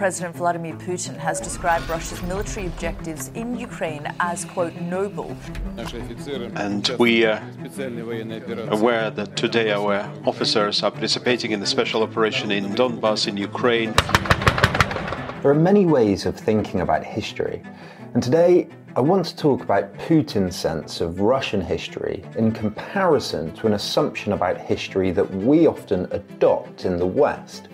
President Vladimir Putin has described Russia's military objectives in Ukraine as, quote, noble. And we are aware that today our officers are participating in the special operation in Donbass in Ukraine. There are many ways of thinking about history, and today I want to talk about Putin's sense of Russian history in comparison to an assumption about history that we often adopt in the West.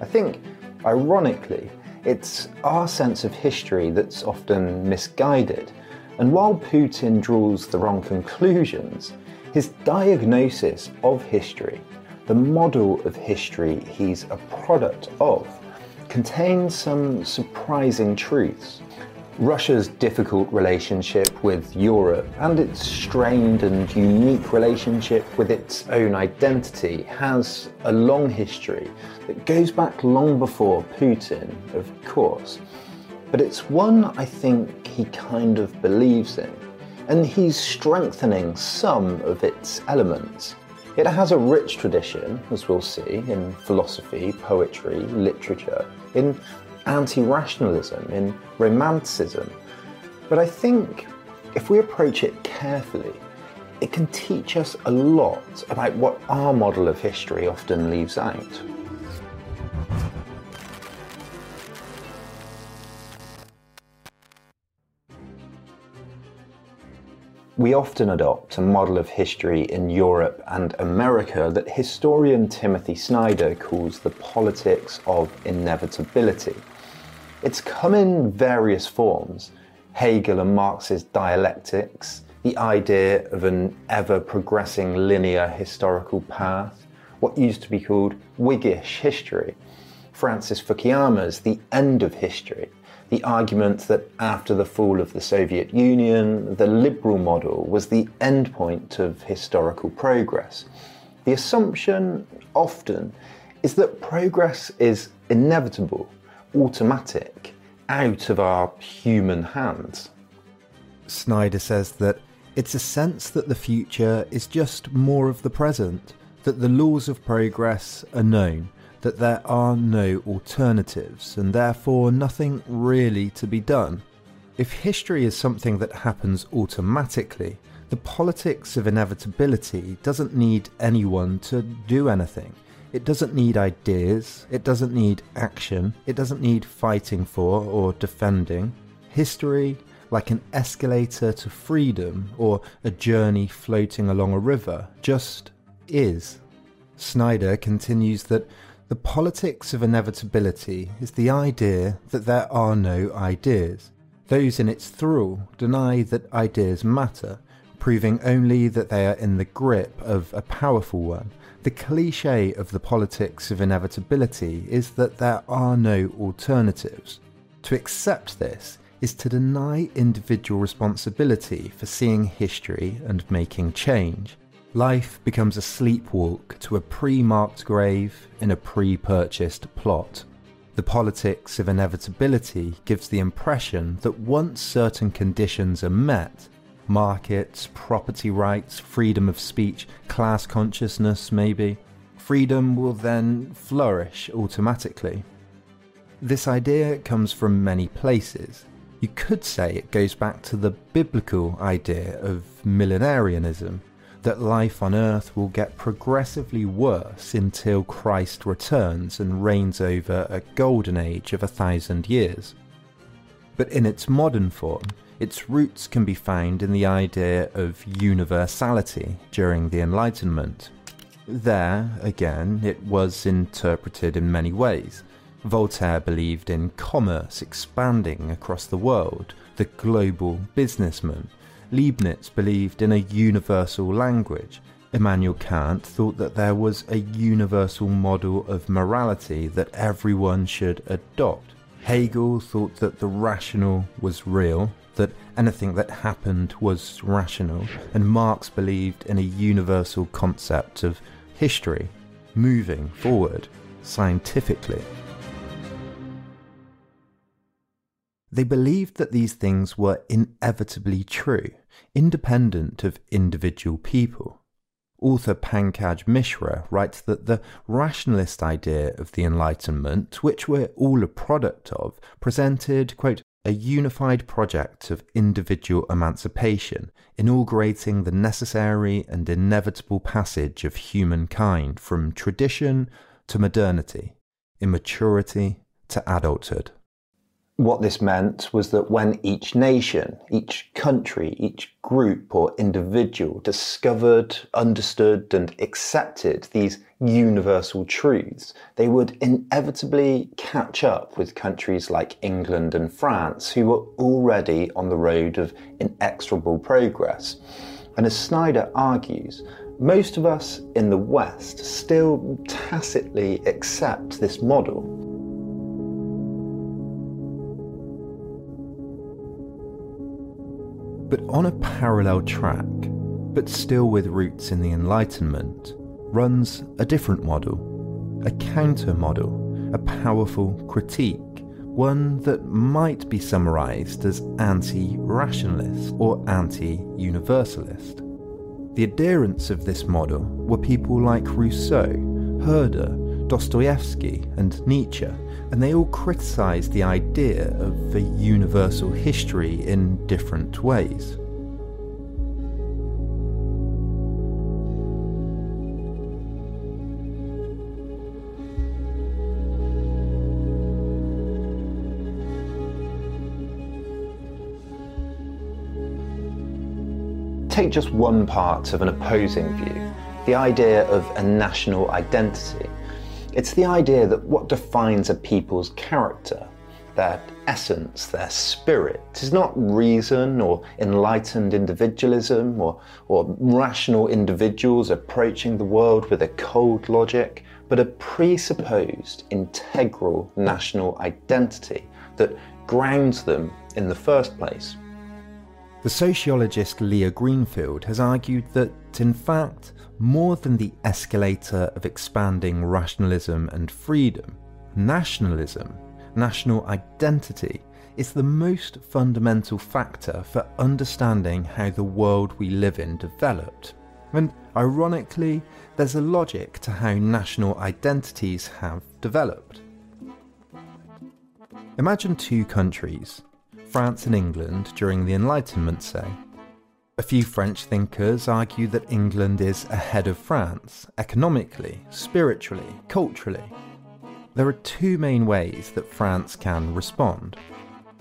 I think, ironically, it's our sense of history that's often misguided, and while Putin draws the wrong conclusions, his diagnosis of history, the model of history he's a product of, contains some surprising truths. Russia's difficult relationship with Europe and its strained and unique relationship with its own identity has a long history that goes back long before Putin, of course. But it's one I think he kind of believes in, and he's strengthening some of its elements. It has a rich tradition, as we'll see, in philosophy, poetry, literature, in anti rationalism, in romanticism. But I think if we approach it carefully, it can teach us a lot about what our model of history often leaves out. We often adopt a model of history in Europe and America that historian Timothy Snyder calls the politics of inevitability. It's come in various forms. Hegel and Marx's dialectics, the idea of an ever progressing linear historical path, what used to be called Whiggish history, Francis Fukuyama's The End of History, the argument that after the fall of the Soviet Union, the liberal model was the endpoint of historical progress. The assumption, often, is that progress is inevitable, automatic, out of our human hands. Snyder says that it's a sense that the future is just more of the present, that the laws of progress are known, that there are no alternatives, and therefore nothing really to be done. If history is something that happens automatically, the politics of inevitability doesn't need anyone to do anything. It doesn't need ideas, it doesn't need action, it doesn't need fighting for or defending. History, like an escalator to freedom or a journey floating along a river, just is. Snyder continues that the politics of inevitability is the idea that there are no ideas. Those in its thrall deny that ideas matter, proving only that they are in the grip of a powerful one. The cliche of the politics of inevitability is that there are no alternatives. To accept this is to deny individual responsibility for seeing history and making change. Life becomes a sleepwalk to a pre marked grave in a pre purchased plot. The politics of inevitability gives the impression that once certain conditions are met, markets, property rights, freedom of speech, class consciousness, maybe, freedom will then flourish automatically. This idea comes from many places. You could say it goes back to the biblical idea of millenarianism, that life on earth will get progressively worse until Christ returns and reigns over a golden age of a thousand years. But in its modern form, its roots can be found in the idea of universality during the Enlightenment. There, again, it was interpreted in many ways. Voltaire believed in commerce expanding across the world, the global businessman, Leibniz believed in a universal language. Immanuel Kant thought that there was a universal model of morality that everyone should adopt. Hegel thought that the rational was real, anything that happened was rational, and Marx believed in a universal concept of history, moving forward scientifically. They believed that these things were inevitably true, independent of individual people. Author Pankaj Mishra writes that the rationalist idea of the Enlightenment, which we're all a product of, presented, quote, a unified project of individual emancipation, inaugurating the necessary and inevitable passage of humankind from tradition to modernity, immaturity to adulthood what this meant was that when each nation, each country, each group or individual discovered, understood, and accepted these universal truths, they would inevitably catch up with countries like England and France, who were already on the road of inexorable progress. And as Snyder argues, most of us in the West still tacitly accept this model. But on a parallel track, but still with roots in the Enlightenment, runs a different model, a counter model, a powerful critique, one that might be summarized as anti rationalist or anti universalist. The adherents of this model were people like Rousseau, Herder, Dostoevsky, and Nietzsche, and they all criticise the idea of a universal history in different ways. Take just one part of an opposing view, the idea of a national identity it's the idea that what defines a people's character, their essence, their spirit, is not reason or enlightened individualism or, or rational individuals approaching the world with a cold logic, but a presupposed integral national identity that grounds them in the first place. The sociologist Liah Greenfeld has argued that, in fact, more than the escalator of expanding rationalism and freedom, nationalism, national identity, is the most fundamental factor for understanding how the world we live in developed. And ironically, there's a logic to how national identities have developed. Imagine two countries, France and England during the Enlightenment, say. A few French thinkers argue that England is ahead of France, economically, spiritually, culturally. There are two main ways that France can respond.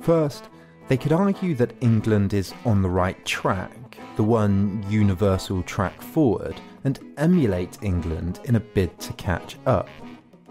First, they could argue that England is on the right track, the one universal track forward, and emulate England in a bid to catch up.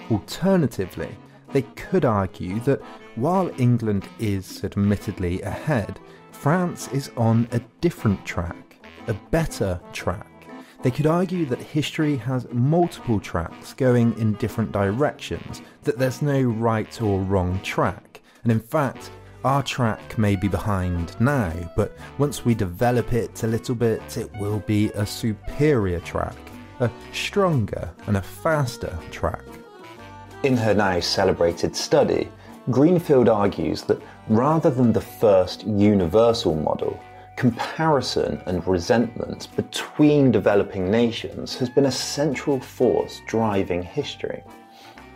Alternatively, they could argue that while England is admittedly ahead, France is on a different track, a better track. They could argue that history has multiple tracks going in different directions, that there's no right or wrong track, and in fact, Our track may be behind now, but once we develop it a little bit, it will be a superior track, a stronger and a faster track. In her now celebrated study, Greenfeld argues that rather than the first universal model, comparison and resentment between developing nations has been a central force driving history.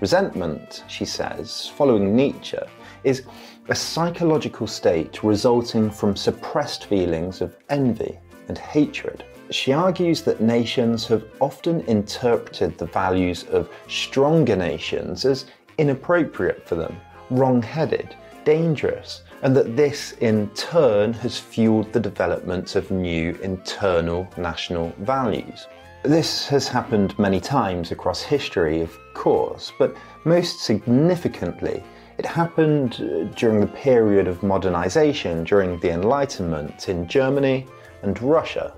Resentment, she says, following Nietzsche, is a psychological state resulting from suppressed feelings of envy and hatred. She argues that nations have often interpreted the values of stronger nations as inappropriate for them, wrong headed, dangerous, and that this in turn has fueled the development of new internal national values. This has happened many times across history, of course, but most significantly, it happened uh, during the period of modernization during the Enlightenment in Germany and Russia.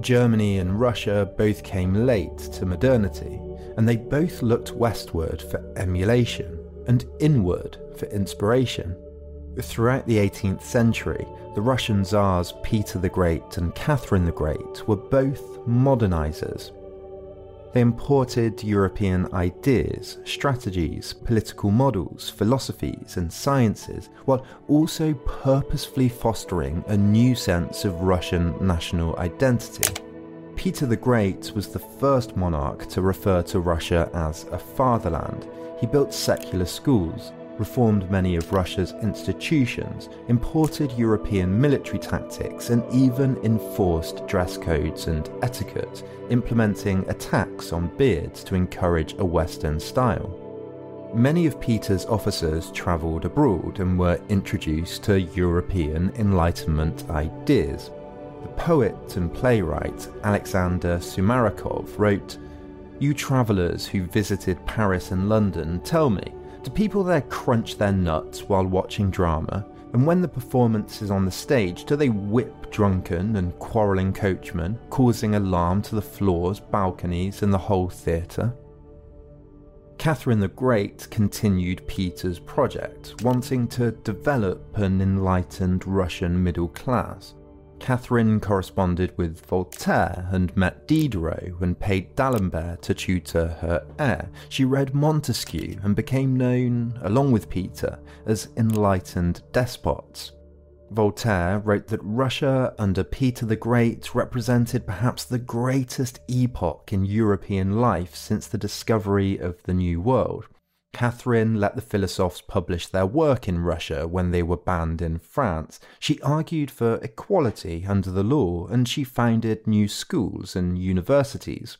Germany and Russia both came late to modernity, and they both looked westward for emulation and inward for inspiration. Throughout the 18th century, the Russian Tsars Peter the Great and Catherine the Great were both modernizers. They imported European ideas, strategies, political models, philosophies, and sciences, while also purposefully fostering a new sense of Russian national identity. Peter the Great was the first monarch to refer to Russia as a fatherland. He built secular schools, reformed many of Russia's institutions, imported European military tactics, and even enforced dress codes and etiquette, implementing a tax on beards to encourage a Western style. Many of Peter's officers travelled abroad and were introduced to European Enlightenment ideas. The poet and playwright Alexander Sumarokov wrote, You travellers who visited Paris and London tell me, do people there crunch their nuts while watching drama? And when the performance is on the stage, do they whip drunken and quarrelling coachmen, causing alarm to the floors, balconies, and the whole theatre? Catherine the Great continued Peter's project, wanting to develop an enlightened Russian middle class. Catherine corresponded with Voltaire and met Diderot and paid D'Alembert to tutor her heir. She read Montesquieu and became known, along with Peter, as enlightened despots. Voltaire wrote that Russia under Peter the Great represented perhaps the greatest epoch in European life since the discovery of the New World. Catherine let the philosophes publish their work in Russia when they were banned in France. She argued for equality under the law and she founded new schools and universities.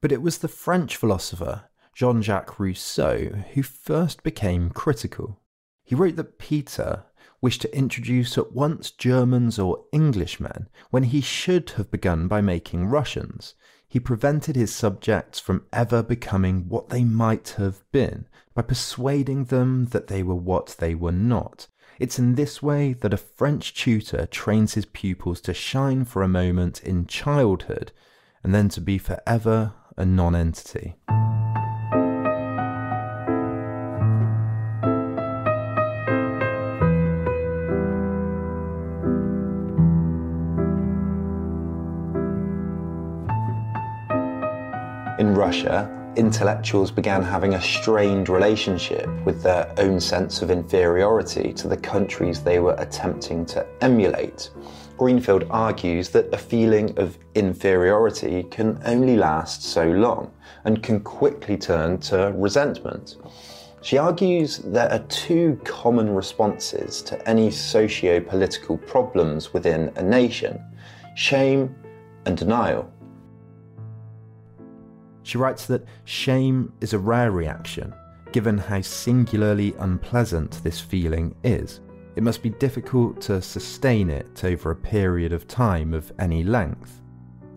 But it was the French philosopher, Jean Jacques Rousseau, who first became critical. He wrote that Peter wished to introduce at once Germans or Englishmen when he should have begun by making Russians he prevented his subjects from ever becoming what they might have been by persuading them that they were what they were not. It's in this way that a French tutor trains his pupils to shine for a moment in childhood and then to be forever a nonentity. Russia, intellectuals began having a strained relationship with their own sense of inferiority to the countries they were attempting to emulate. Greenfeld argues that a feeling of inferiority can only last so long and can quickly turn to resentment. She argues there are two common responses to any socio political problems within a nation shame and denial. She writes that shame is a rare reaction, given how singularly unpleasant this feeling is. It must be difficult to sustain it over a period of time of any length.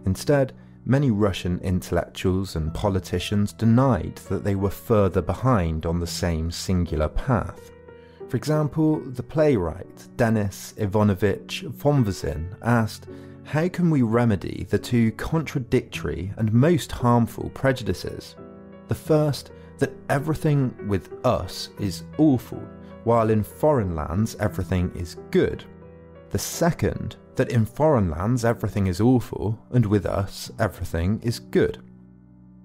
Instead, many Russian intellectuals and politicians denied that they were further behind on the same singular path. For example, the playwright Denis Ivanovich Fonvizin asked how can we remedy the two contradictory and most harmful prejudices? The first, that everything with us is awful, while in foreign lands everything is good. The second, that in foreign lands everything is awful, and with us everything is good.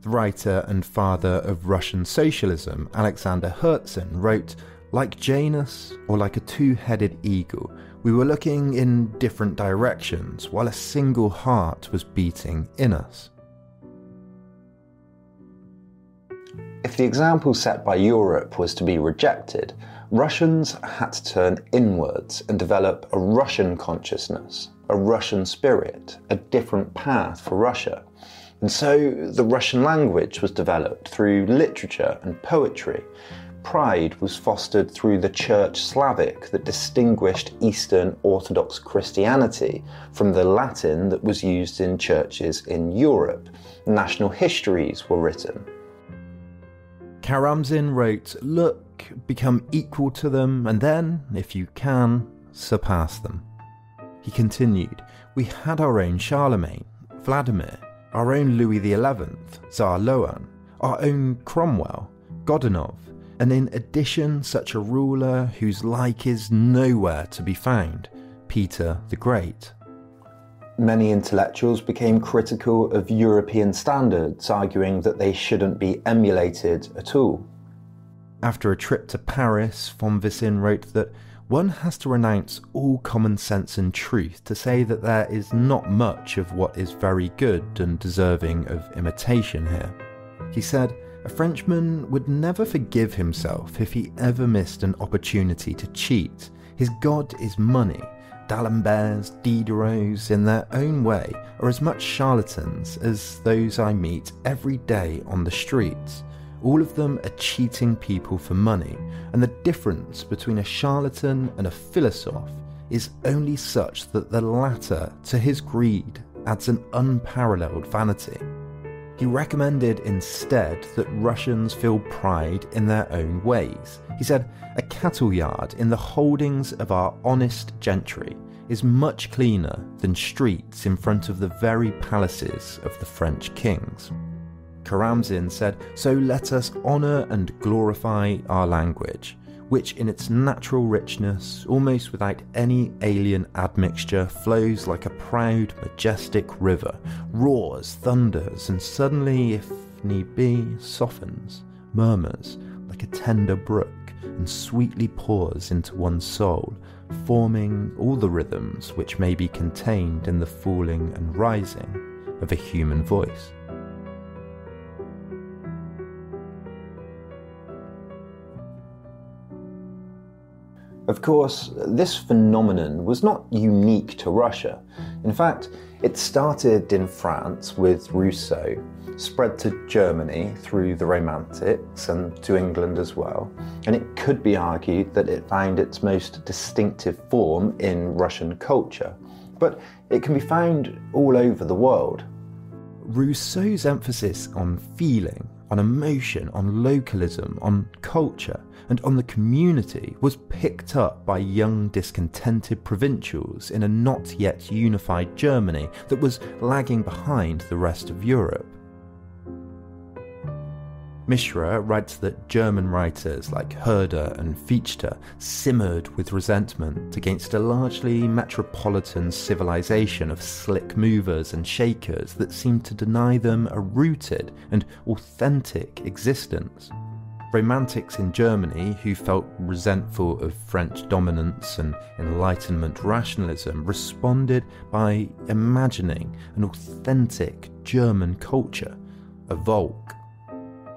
The writer and father of Russian socialism, Alexander Herzen, wrote Like Janus, or like a two headed eagle, we were looking in different directions while a single heart was beating in us. If the example set by Europe was to be rejected, Russians had to turn inwards and develop a Russian consciousness, a Russian spirit, a different path for Russia. And so the Russian language was developed through literature and poetry. Pride was fostered through the Church Slavic that distinguished Eastern Orthodox Christianity from the Latin that was used in churches in Europe. National histories were written. Karamzin wrote, Look, become equal to them, and then, if you can, surpass them. He continued, We had our own Charlemagne, Vladimir, our own Louis XI, Tsar Loan, our own Cromwell, Godunov, and in addition, such a ruler whose like is nowhere to be found, Peter the Great. Many intellectuals became critical of European standards, arguing that they shouldn't be emulated at all. After a trip to Paris, Fonvizin wrote that one has to renounce all common sense and truth to say that there is not much of what is very good and deserving of imitation here. He said, a Frenchman would never forgive himself if he ever missed an opportunity to cheat. His god is money, D'Alemberts, Diderots, in their own way, are as much charlatans as those I meet every day on the streets. All of them are cheating people for money, and the difference between a charlatan and a philosophe is only such that the latter, to his greed, adds an unparalleled vanity. He recommended instead that Russians feel pride in their own ways. He said, A cattle yard in the holdings of our honest gentry is much cleaner than streets in front of the very palaces of the French kings. Karamzin said, So let us honour and glorify our language which in its natural richness, almost without any alien admixture, flows like a proud, majestic river, roars, thunders, and suddenly, if need be, softens, murmurs like a tender brook, and sweetly pours into one's soul, forming all the rhythms which may be contained in the falling and rising of a human voice. Of course, this phenomenon was not unique to Russia. In fact, it started in France with Rousseau, spread to Germany through the Romantics and to England as well, and it could be argued that it found its most distinctive form in Russian culture. But it can be found all over the world. Rousseau's emphasis on feeling, on emotion, on localism, on culture, and on the community was picked up by young discontented provincials in a not yet unified Germany that was lagging behind the rest of Europe. Mishra writes that German writers like Herder and Fichte simmered with resentment against a largely metropolitan civilization of slick movers and shakers that seemed to deny them a rooted and authentic existence. Romantics in Germany, who felt resentful of French dominance and Enlightenment rationalism, responded by imagining an authentic German culture, a Volk.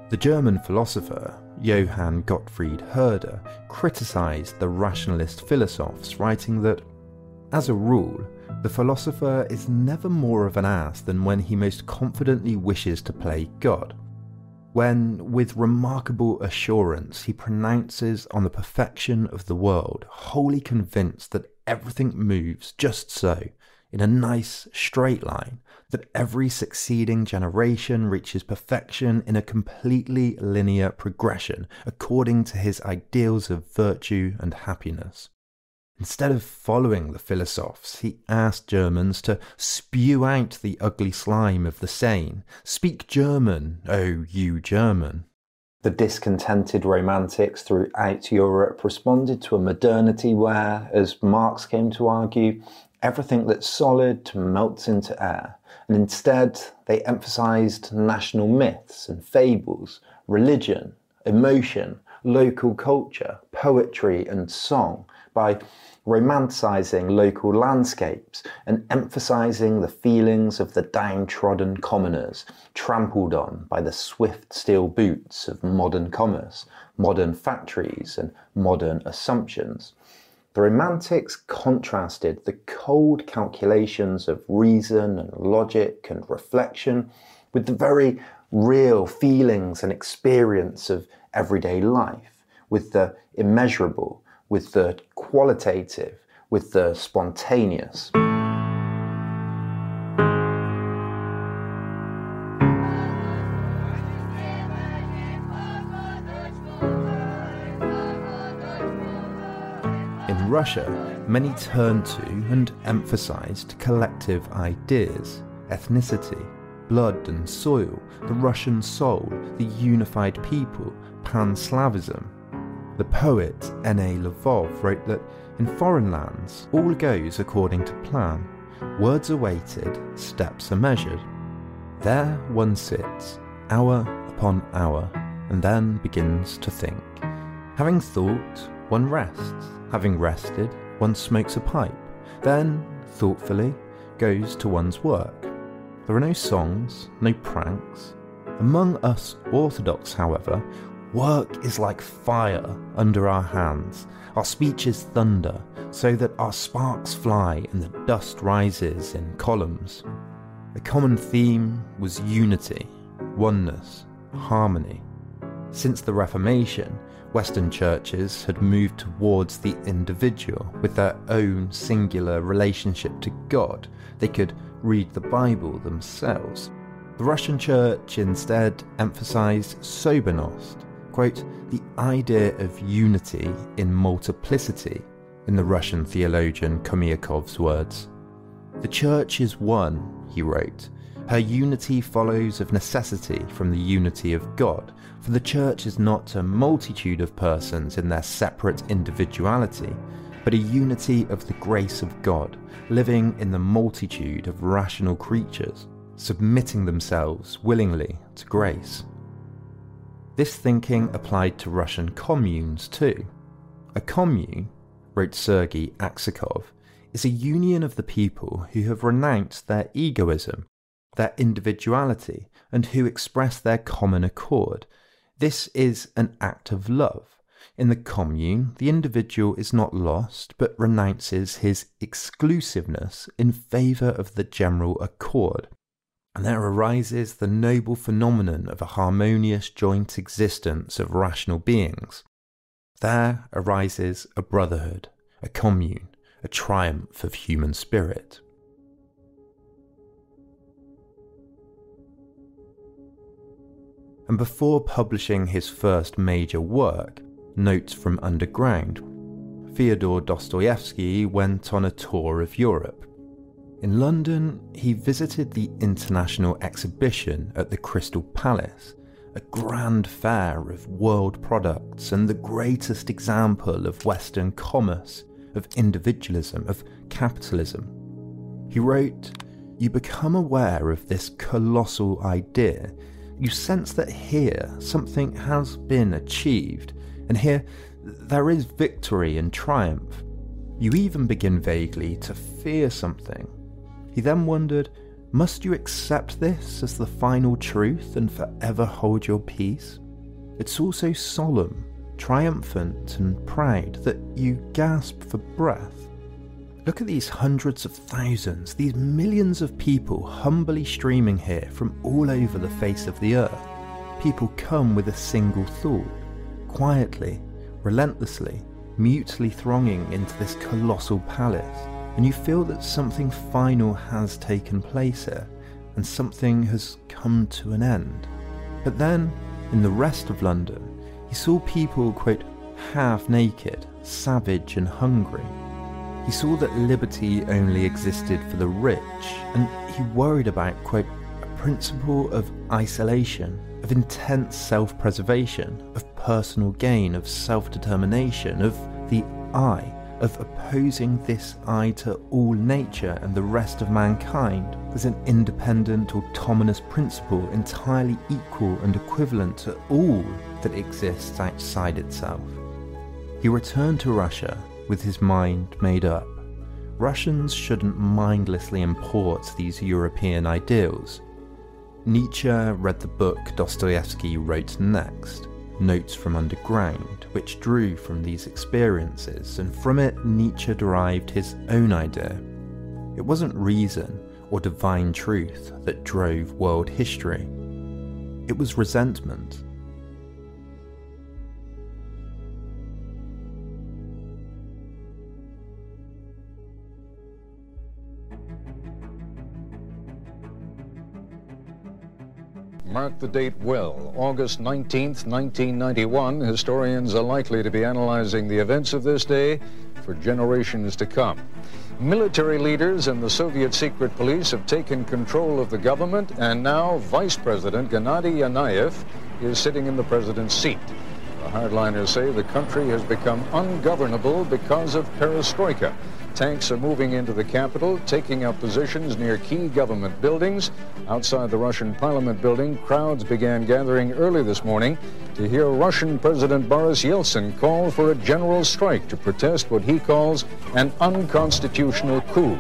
The German philosopher Johann Gottfried Herder criticized the rationalist philosophers, writing that, as a rule, the philosopher is never more of an ass than when he most confidently wishes to play God when, with remarkable assurance, he pronounces on the perfection of the world, wholly convinced that everything moves just so, in a nice straight line, that every succeeding generation reaches perfection in a completely linear progression according to his ideals of virtue and happiness. Instead of following the philosophers, he asked Germans to spew out the ugly slime of the Seine. Speak German, oh, you German. The discontented romantics throughout Europe responded to a modernity where, as Marx came to argue, everything that's solid melts into air, and instead they emphasized national myths and fables, religion, emotion, local culture, poetry, and song by romanticizing local landscapes and emphasizing the feelings of the downtrodden commoners, trampled on by the swift steel boots of modern commerce, modern factories, and modern assumptions. The Romantics contrasted the cold calculations of reason and logic and reflection with the very real feelings and experience of everyday life, with the immeasurable with the qualitative, with the spontaneous. In Russia, many turned to and emphasized collective ideas, ethnicity, blood and soil, the Russian soul, the unified people, pan Slavism, the poet N.A. Lvov wrote that in foreign lands, all goes according to plan. Words are weighted, steps are measured. There one sits, hour upon hour, and then begins to think. Having thought, one rests. Having rested, one smokes a pipe. Then, thoughtfully, goes to one's work. There are no songs, no pranks. Among us Orthodox, however, Work is like fire under our hands. Our speech is thunder, so that our sparks fly and the dust rises in columns. The common theme was unity, oneness, harmony. Since the Reformation, Western churches had moved towards the individual with their own singular relationship to God. They could read the Bible themselves. The Russian church instead emphasized sobornost, quote, the idea of unity in multiplicity, in the Russian theologian Khomyakov's words. The church is one, he wrote. Her unity follows of necessity from the unity of God, for the church is not a multitude of persons in their separate individuality, but a unity of the grace of God, living in the multitude of rational creatures, submitting themselves willingly to grace. This thinking applied to Russian communes too. A commune, wrote Sergei Aksakov, is a union of the people who have renounced their egoism, their individuality, and who express their common accord. This is an act of love. In the commune, the individual is not lost, but renounces his exclusiveness in favour of the general accord and there arises the noble phenomenon of a harmonious joint existence of rational beings. There arises a brotherhood, a commune, a triumph of human spirit. And before publishing his first major work, Notes from Underground, Fyodor Dostoevsky went on a tour of Europe in London, he visited the International Exhibition at the Crystal Palace, a grand fair of world products and the greatest example of Western commerce, of individualism, of capitalism. He wrote, You become aware of this colossal idea. You sense that here something has been achieved, and here there is victory and triumph. You even begin vaguely to fear something he then wondered, must you accept this as the final truth and forever hold your peace? It's also solemn, triumphant, and proud that you gasp for breath. Look at these hundreds of thousands, these millions of people humbly streaming here from all over the face of the earth. People come with a single thought, quietly, relentlessly, mutely thronging into this colossal palace and you feel that something final has taken place here, and something has come to an end. But then, in the rest of London, he saw people, quote, half naked, savage, and hungry. He saw that liberty only existed for the rich, and he worried about, quote, a principle of isolation, of intense self preservation, of personal gain, of self determination, of the I, of opposing this I to all nature and the rest of mankind as an independent, autonomous principle entirely equal and equivalent to all that exists outside itself. He returned to Russia with his mind made up. Russians shouldn't mindlessly import these European ideals. Nietzsche read the book Dostoevsky wrote next, Notes from Underground, which drew from these experiences, and from it Nietzsche derived his own idea. It wasn't reason or divine truth that drove world history, it was resentment. Mark the date well. August 19th, 1991. Historians are likely to be analyzing the events of this day for generations to come. Military leaders and the Soviet secret police have taken control of the government, and now Vice President Gennady Yanayev is sitting in the president's seat. The hardliners say the country has become ungovernable because of perestroika. Tanks are moving into the capital, taking up positions near key government buildings. Outside the Russian parliament building, crowds began gathering early this morning to hear Russian President Boris Yeltsin call for a general strike to protest what he calls an unconstitutional coup.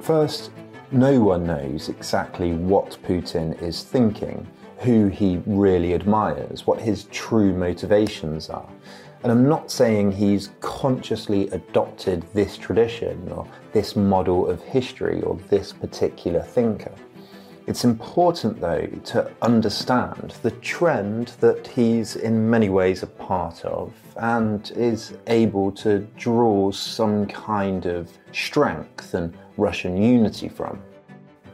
First, no one knows exactly what Putin is thinking, who he really admires, what his true motivations are. And I'm not saying he's consciously adopted this tradition or this model of history or this particular thinker. It's important, though, to understand the trend that he's in many ways a part of and is able to draw some kind of strength and Russian unity from.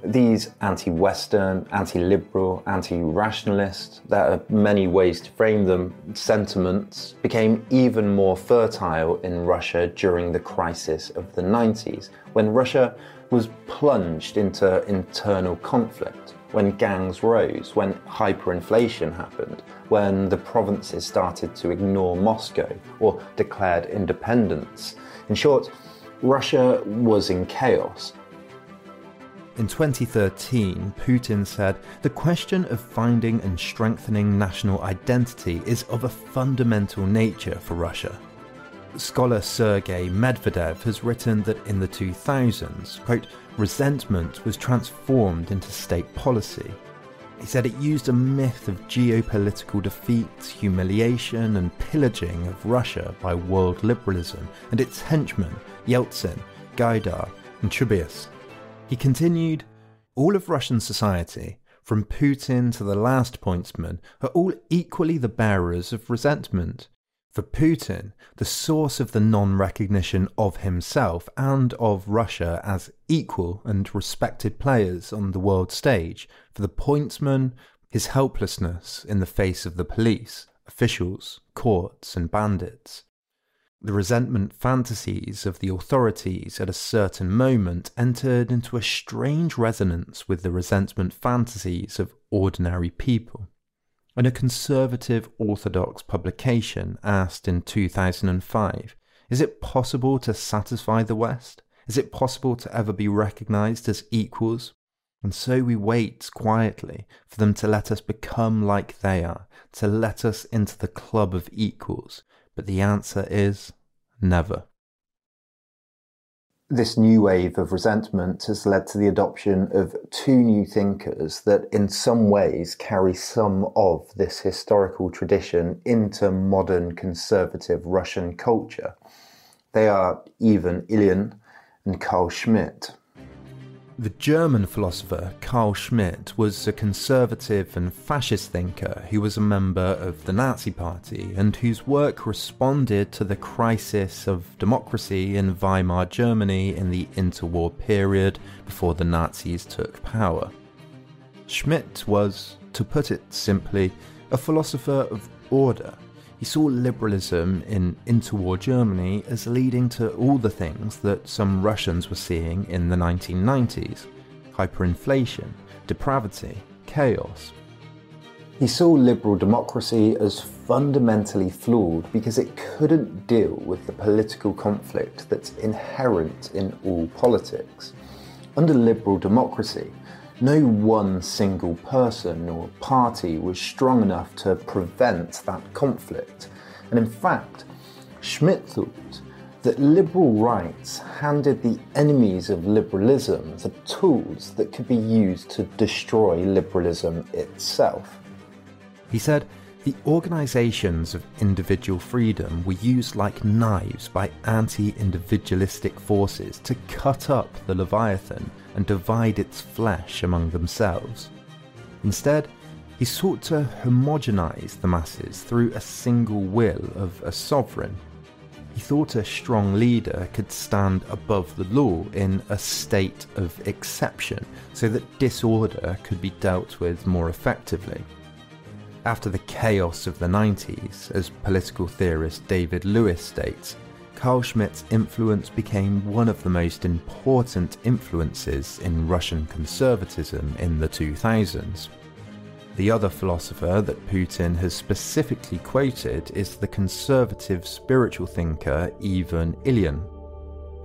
These anti Western, anti liberal, anti rationalist, there are many ways to frame them, sentiments became even more fertile in Russia during the crisis of the 90s, when Russia was plunged into internal conflict, when gangs rose, when hyperinflation happened, when the provinces started to ignore Moscow or declared independence. In short, Russia was in chaos in 2013, Putin said, The question of finding and strengthening national identity is of a fundamental nature for Russia. Scholar Sergei Medvedev has written that in the 2000s, quote, resentment was transformed into state policy. He said it used a myth of geopolitical defeat, humiliation, and pillaging of Russia by world liberalism and its henchmen, Yeltsin, Gaidar, and Chubais, he continued, All of Russian society, from Putin to the last pointsman, are all equally the bearers of resentment. For Putin, the source of the non recognition of himself and of Russia as equal and respected players on the world stage, for the pointsman, his helplessness in the face of the police, officials, courts, and bandits. The resentment fantasies of the authorities at a certain moment entered into a strange resonance with the resentment fantasies of ordinary people. And a conservative Orthodox publication asked in 2005 Is it possible to satisfy the West? Is it possible to ever be recognized as equals? And so we wait quietly for them to let us become like they are, to let us into the club of equals, but the answer is never. This new wave of resentment has led to the adoption of two new thinkers that, in some ways, carry some of this historical tradition into modern conservative Russian culture. They are Ivan Ilyin and Carl Schmitt. The German philosopher Carl Schmitt was a conservative and fascist thinker who was a member of the Nazi Party and whose work responded to the crisis of democracy in Weimar Germany in the interwar period before the Nazis took power. Schmitt was, to put it simply, a philosopher of order he saw liberalism in interwar Germany as leading to all the things that some Russians were seeing in the 1990s hyperinflation, depravity, chaos. He saw liberal democracy as fundamentally flawed because it couldn't deal with the political conflict that's inherent in all politics. Under liberal democracy, no one single person or party was strong enough to prevent that conflict. And in fact, Schmitt thought that liberal rights handed the enemies of liberalism the tools that could be used to destroy liberalism itself. He said, the organisations of individual freedom were used like knives by anti individualistic forces to cut up the Leviathan and divide its flesh among themselves. Instead, he sought to homogenise the masses through a single will of a sovereign. He thought a strong leader could stand above the law in a state of exception so that disorder could be dealt with more effectively. After the chaos of the 90s, as political theorist David Lewis states, Carl Schmitt's influence became one of the most important influences in Russian conservatism in the 2000s. The other philosopher that Putin has specifically quoted is the conservative spiritual thinker Ivan Ilyin,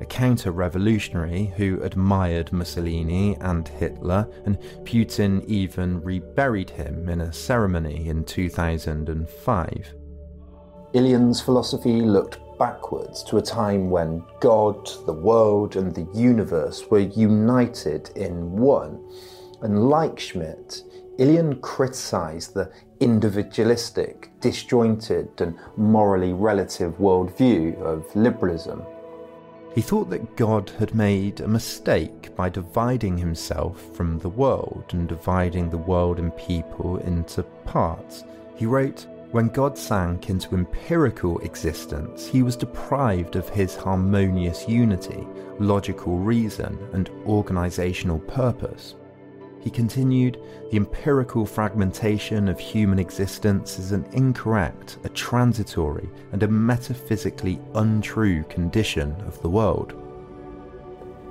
a counter revolutionary who admired Mussolini and Hitler, and Putin even reburied him in a ceremony in 2005. Ilyin's philosophy looked backwards to a time when God, the world, and the universe were united in one. And like Schmitt, Ilyin criticized the individualistic, disjointed, and morally relative worldview of liberalism. He thought that God had made a mistake by dividing himself from the world and dividing the world and people into parts. He wrote, When God sank into empirical existence, he was deprived of his harmonious unity, logical reason, and organizational purpose. He continued, the empirical fragmentation of human existence is an incorrect, a transitory, and a metaphysically untrue condition of the world.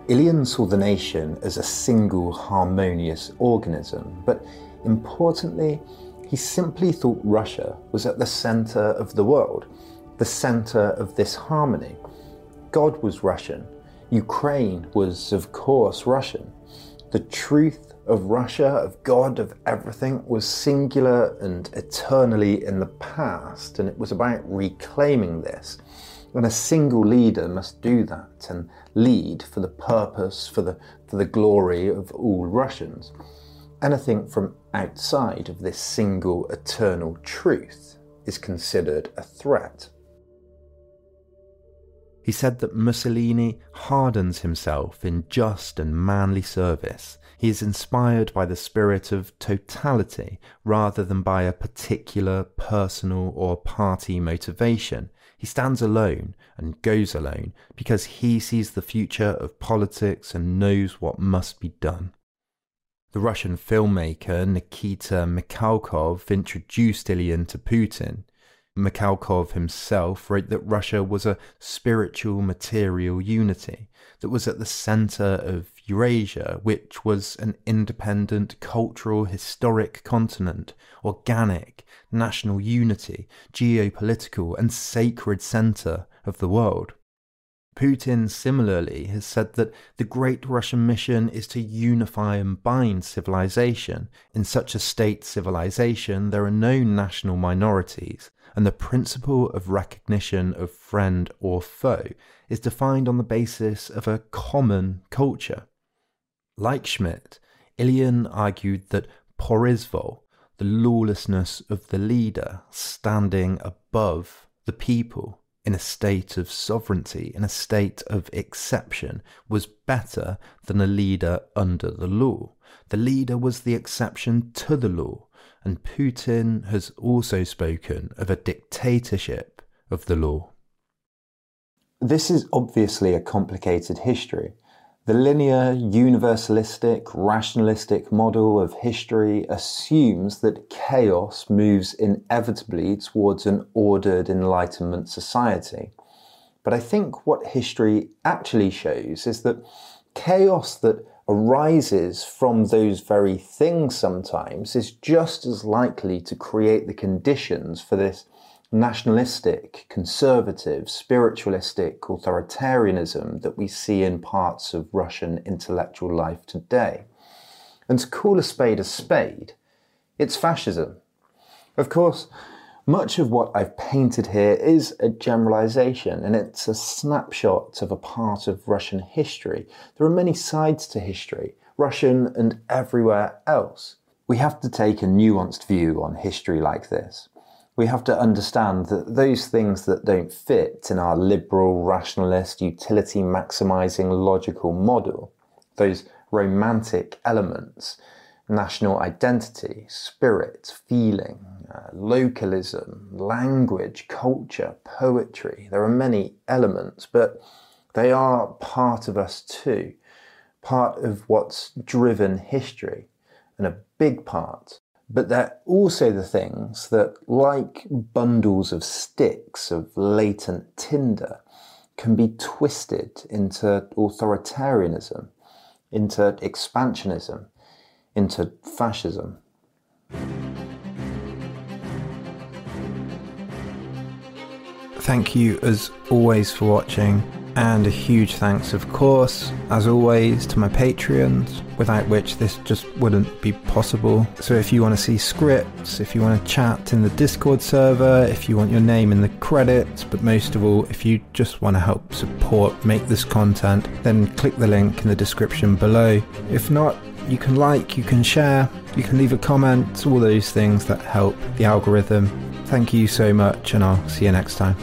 Ilyin saw the nation as a single harmonious organism, but importantly, he simply thought Russia was at the center of the world, the center of this harmony. God was Russian. Ukraine was, of course, Russian. The truth of Russia, of God, of everything was singular and eternally in the past, and it was about reclaiming this. And a single leader must do that and lead for the purpose, for the, for the glory of all Russians. Anything from outside of this single eternal truth is considered a threat. He said that Mussolini hardens himself in just and manly service he is inspired by the spirit of totality rather than by a particular personal or party motivation. He stands alone and goes alone because he sees the future of politics and knows what must be done. The Russian filmmaker Nikita Mikhalkov introduced Ilyin to Putin. Mikhalkov himself wrote that Russia was a spiritual material unity that was at the center of Eurasia, which was an independent cultural historic continent, organic, national unity, geopolitical, and sacred centre of the world. Putin similarly has said that the Great Russian mission is to unify and bind civilization. In such a state civilization, there are no national minorities, and the principle of recognition of friend or foe is defined on the basis of a common culture. Like Schmitt, Ilyin argued that proizvol, the lawlessness of the leader standing above the people in a state of sovereignty, in a state of exception, was better than a leader under the law. The leader was the exception to the law, and Putin has also spoken of a dictatorship of the law. This is obviously a complicated history. The linear, universalistic, rationalistic model of history assumes that chaos moves inevitably towards an ordered Enlightenment society. But I think what history actually shows is that chaos that arises from those very things sometimes is just as likely to create the conditions for this nationalistic, conservative, spiritualistic authoritarianism that we see in parts of Russian intellectual life today. And to call a spade a spade, it's fascism. Of course, much of what I've painted here is a generalization and it's a snapshot of a part of Russian history. There are many sides to history, Russian and everywhere else. We have to take a nuanced view on history like this we have to understand that those things that don't fit in our liberal, rationalist, utility maximizing logical model, those romantic elements, national identity, spirit, feeling, uh, localism, language, culture, poetry, there are many elements, but they are part of us too, part of what's driven history, and a big part but they're also the things that, like bundles of sticks of latent tinder, can be twisted into authoritarianism, into expansionism, into fascism. Thank you as always for watching. And a huge thanks, of course, as always, to my Patreons, without which this just wouldn't be possible. So if you want to see scripts, if you want to chat in the Discord server, if you want your name in the credits, but most of all, if you just want to help support, make this content, then click the link in the description below. If not, you can like, you can share, you can leave a comment, all those things that help the algorithm. Thank you so much, and I'll see you next time.